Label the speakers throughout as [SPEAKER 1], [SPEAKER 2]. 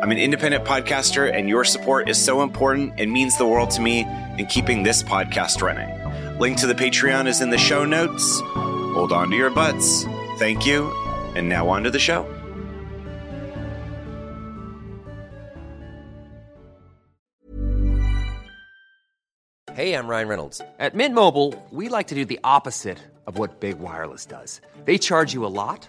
[SPEAKER 1] I'm an independent podcaster, and your support is so important and means the world to me in keeping this podcast running. Link to the Patreon is in the show notes. Hold on to your butts. Thank you. And now on to the show.
[SPEAKER 2] Hey, I'm Ryan Reynolds. At Mint Mobile, we like to do the opposite of what Big Wireless does. They charge you a lot,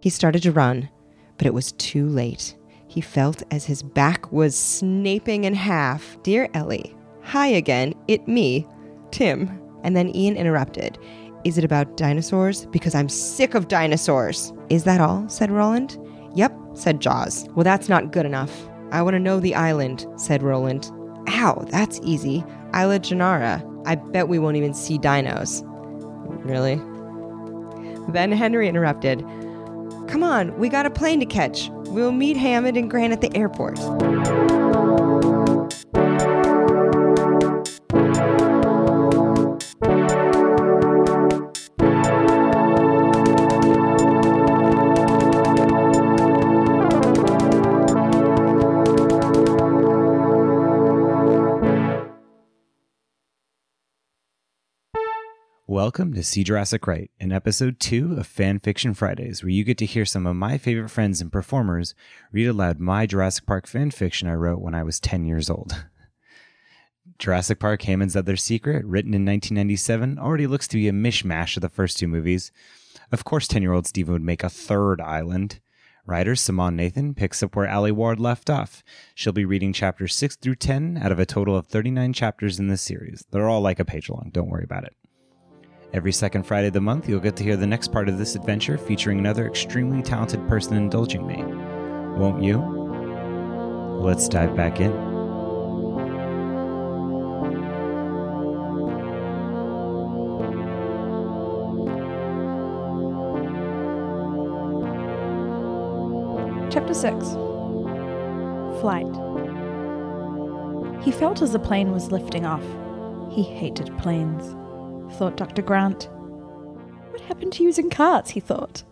[SPEAKER 3] He started to run, but it was too late. He felt as his back was snaping in half. Dear Ellie, hi again, it me, Tim. And then Ian interrupted. Is it about dinosaurs? Because I'm sick of dinosaurs. Is that all? said Roland. Yep, said Jaws. Well, that's not good enough. I want to know the island, said Roland. Ow, that's easy. Isla Janara. I bet we won't even see dinos. Really? Then Henry interrupted. Come on, we got a plane to catch. We'll meet Hammond and Grant at the airport.
[SPEAKER 4] Welcome to See Jurassic Right, in episode two of Fan Fiction Fridays, where you get to hear some of my favorite friends and performers read aloud my Jurassic Park fan fiction I wrote when I was 10 years old. Jurassic Park Hammond's Other Secret, written in 1997, already looks to be a mishmash of the first two movies. Of course, 10 year old Steven would make a third island. Writer Simon Nathan picks up where Alie Ward left off. She'll be reading chapters 6 through 10 out of a total of 39 chapters in this series. They're all like a page long, don't worry about it. Every second Friday of the month, you'll get to hear the next part of this adventure featuring another extremely talented person indulging me. Won't you? Let's dive back in.
[SPEAKER 5] Chapter 6 Flight. He felt as the plane was lifting off. He hated planes, thought Dr. Grant. What happened to using carts? he thought.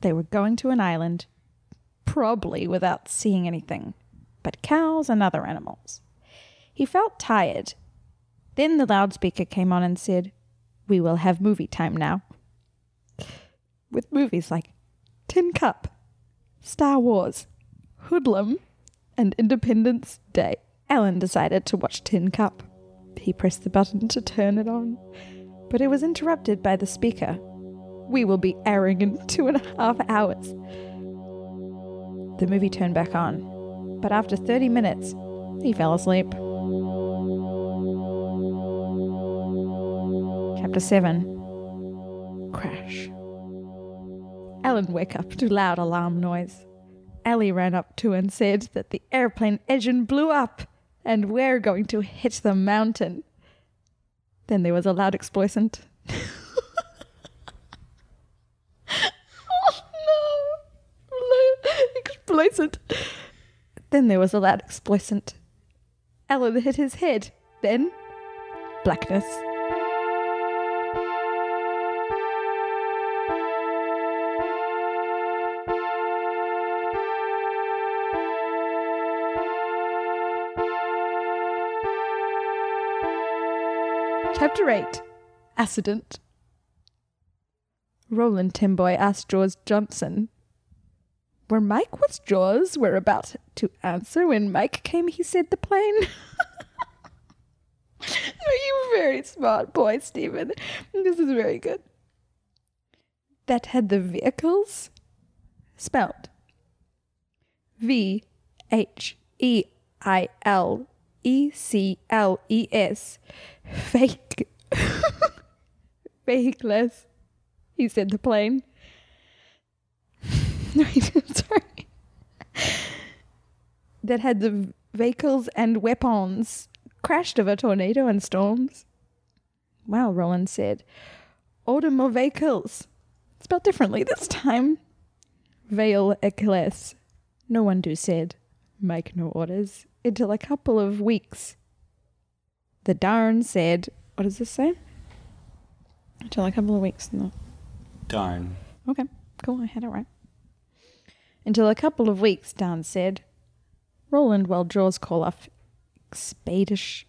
[SPEAKER 5] They were going to an island, probably without seeing anything but cows and other animals. He felt tired. Then the loudspeaker came on and said, We will have movie time now. With movies like Tin Cup, Star Wars, Hoodlum, and Independence Day. Alan decided to watch Tin Cup. He pressed the button to turn it on, but it was interrupted by the speaker. We will be airing in two and a half hours. The movie turned back on, but after 30 minutes, he fell asleep. Chapter 7 Crash. Alan woke up to loud alarm noise. Ellie ran up to and said that the airplane engine blew up and we're going to hit the mountain. Then there was a loud explosion. oh no! Explosion. Then there was a loud explosion. Alan hit his head. Then, blackness. Chapter 8 Accident. Roland Timboy asked Jaws Johnson, Were Mike with Jaws were about to answer when Mike came, he said the plane. You very smart boy, Stephen? This is very good. That had the vehicles spelled V H E I L E C L E S. Fake. Fakeless. He said the plane. Wait, sorry. That had the vehicles and weapons crashed over tornado and storms. Wow, Roland said. Vehicles. Spelled differently this time. Veil ecless. No one do said. Make no orders. Until a couple of weeks. The darn said, what does this say? Until a couple of weeks. No.
[SPEAKER 4] Darn.
[SPEAKER 5] Okay, cool. I had it right. Until a couple of weeks, Darn said. Roland, while Jaws call off expedition,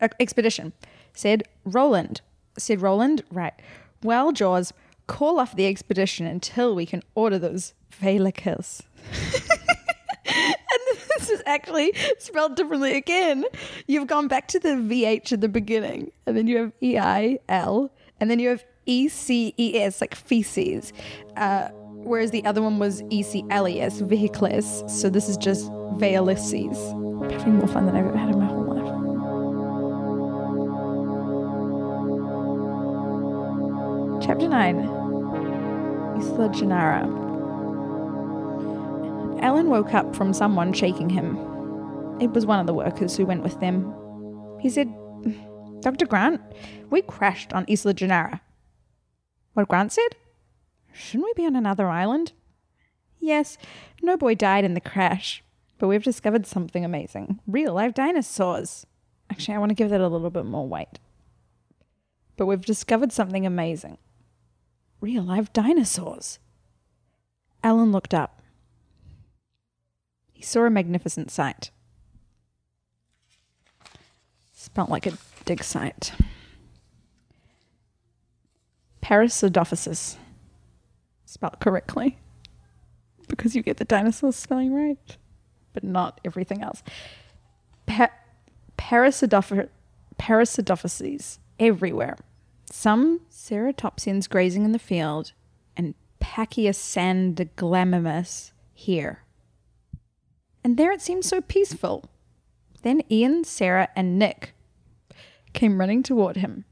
[SPEAKER 5] uh, expedition, said Roland. Said Roland, right. Well, Jaws, call off the expedition until we can order those this is actually spelled differently again. You've gone back to the VH at the beginning, and then you have E I L, and then you have E C E S, like feces. Uh, whereas the other one was E C L E S, vehicles. So this is just Veilices. Having more fun than I've ever had in my whole life. Chapter 9 Isla Genara. Alan woke up from someone shaking him. It was one of the workers who went with them. He said, Dr. Grant, we crashed on Isla Genara. What Grant said? Shouldn't we be on another island? Yes, no boy died in the crash, but we've discovered something amazing. Real live dinosaurs. Actually, I want to give that a little bit more weight. But we've discovered something amazing. Real live dinosaurs. Alan looked up. He saw a magnificent sight. Spelt like a dig site. Parasidophysis. Spelled correctly. Because you get the dinosaur spelling right, but not everything else. Pa- Parasidophyses everywhere. Some ceratopsians grazing in the field, and Pachysandglammimus here. And there it seemed so peaceful. Then Ian, Sarah, and Nick came running toward him.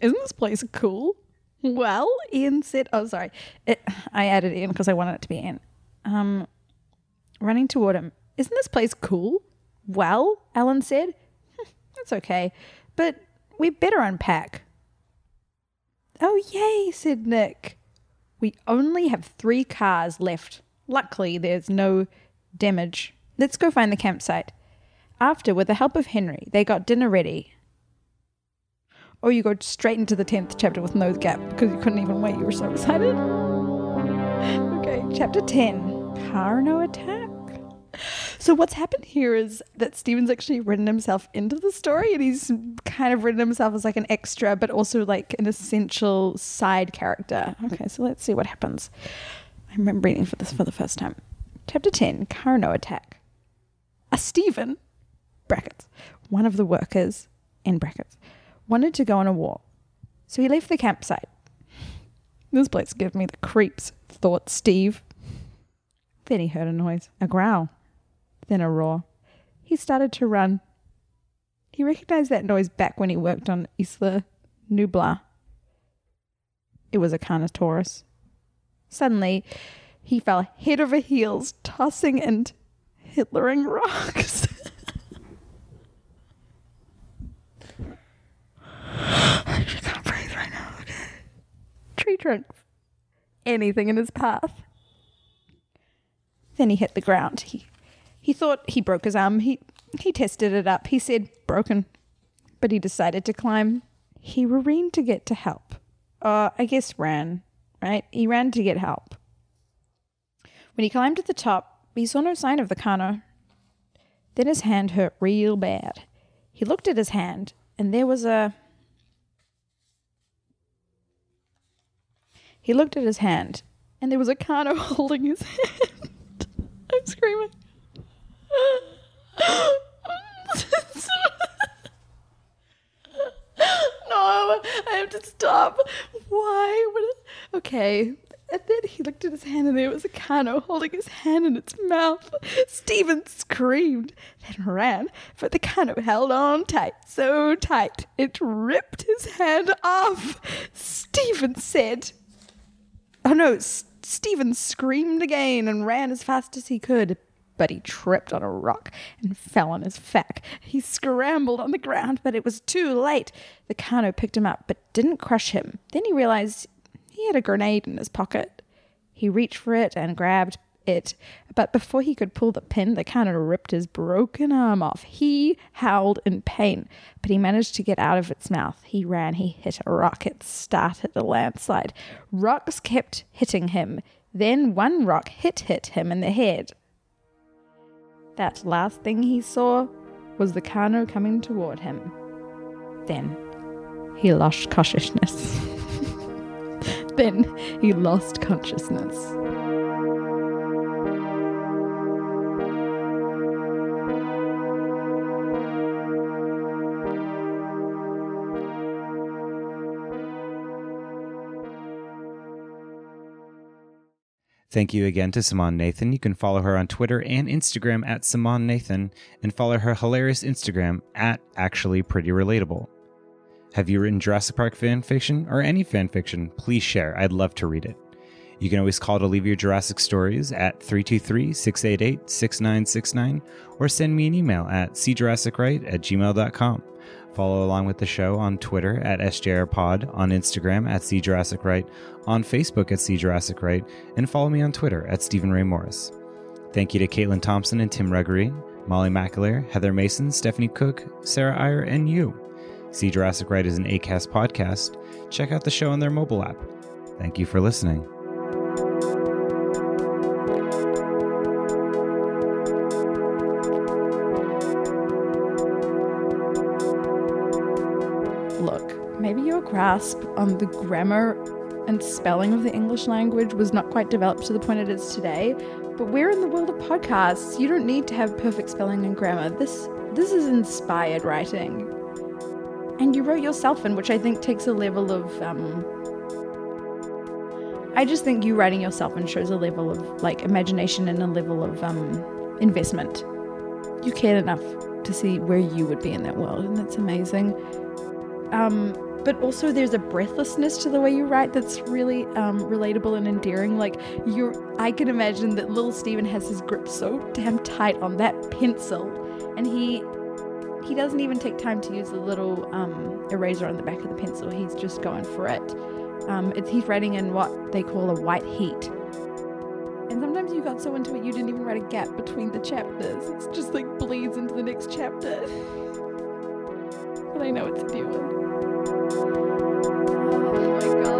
[SPEAKER 5] Isn't this place cool? Well, Ian said, oh, sorry. It, I added Ian because I wanted it to be Ian. Um, running toward him. Isn't this place cool? Well, Alan said, "Hmm, That's okay, but we better unpack. Oh, yay, said Nick. We only have three cars left. Luckily, there's no damage. Let's go find the campsite. After, with the help of Henry, they got dinner ready. Or you go straight into the 10th chapter with no gap because you couldn't even wait. You were so excited. okay, chapter 10 Carno attack. So, what's happened here is that Steven's actually written himself into the story and he's kind of written himself as like an extra, but also like an essential side character. Okay, so let's see what happens. I'm reading for this for the first time. Chapter 10 Carno attack. A Stephen, brackets, one of the workers, in brackets, wanted to go on a walk. So he left the campsite. This place gives me the creeps, thought Steve. Then he heard a noise, a growl, then a roar. He started to run. He recognized that noise back when he worked on Isla Nublar. It was a Carnotaurus. Suddenly, he fell head over heels, tossing and Hitlering rocks. I can't breathe right now. Okay. Tree trunks. Anything in his path. Then he hit the ground. He he thought he broke his arm. He he tested it up. He said broken, but he decided to climb. He ran to get to help. Uh, I guess ran, right? He ran to get help. When he climbed to the top, he saw no sign of the Carno. Then his hand hurt real bad. He looked at his hand, and there was a. He looked at his hand, and there was a Carno holding his hand. I'm screaming. no, I have to stop. Why? Okay. And then he looked at his hand and there was a Carno holding his hand in its mouth. Stephen screamed, then ran, but the Carno held on tight, so tight it ripped his hand off. Stephen said, Oh no, S- Stephen screamed again and ran as fast as he could, but he tripped on a rock and fell on his back. He scrambled on the ground, but it was too late. The Carno picked him up, but didn't crush him. Then he realized he had a grenade in his pocket. He reached for it and grabbed it, but before he could pull the pin, the Carno ripped his broken arm off. He howled in pain, but he managed to get out of its mouth. He ran, he hit a rock, it started a landslide. Rocks kept hitting him. Then one rock hit hit him in the head. That last thing he saw was the Carno coming toward him. Then he lost consciousness. then he lost consciousness.
[SPEAKER 4] Thank you again to Simon Nathan. You can follow her on Twitter and Instagram at Simon Nathan and follow her hilarious Instagram at Actually Pretty Relatable. Have you written Jurassic Park fan fiction or any fan fiction? Please share. I'd love to read it. You can always call to leave your Jurassic stories at 323 688 6969 or send me an email at cjurassicright at gmail.com. Follow along with the show on Twitter at SJRPod, on Instagram at CJurassicRight, on Facebook at CJurassicRight, and follow me on Twitter at Steven Ray Morris. Thank you to Caitlin Thompson and Tim Ruggery, Molly McAleer, Heather Mason, Stephanie Cook, Sarah Iyer, and you. See Jurassic Right is an ACAST podcast. Check out the show on their mobile app. Thank you for listening.
[SPEAKER 5] Look, maybe your grasp on the grammar and spelling of the English language was not quite developed to the point it is today, but we're in the world of podcasts. You don't need to have perfect spelling and grammar. This this is inspired writing. And you wrote yourself in, which I think takes a level of um I just think you writing yourself in shows a level of like imagination and a level of um investment. You cared enough to see where you would be in that world, and that's amazing. Um, but also there's a breathlessness to the way you write that's really um, relatable and endearing. Like you, I can imagine that little Stephen has his grip so damn tight on that pencil, and he he doesn't even take time to use the little um, eraser on the back of the pencil. He's just going for it. Um, it's, he's writing in what they call a white heat. And sometimes you got so into it you didn't even write a gap between the chapters. It's just like bleeds into the next chapter. but I know it's a new one. Oh my god.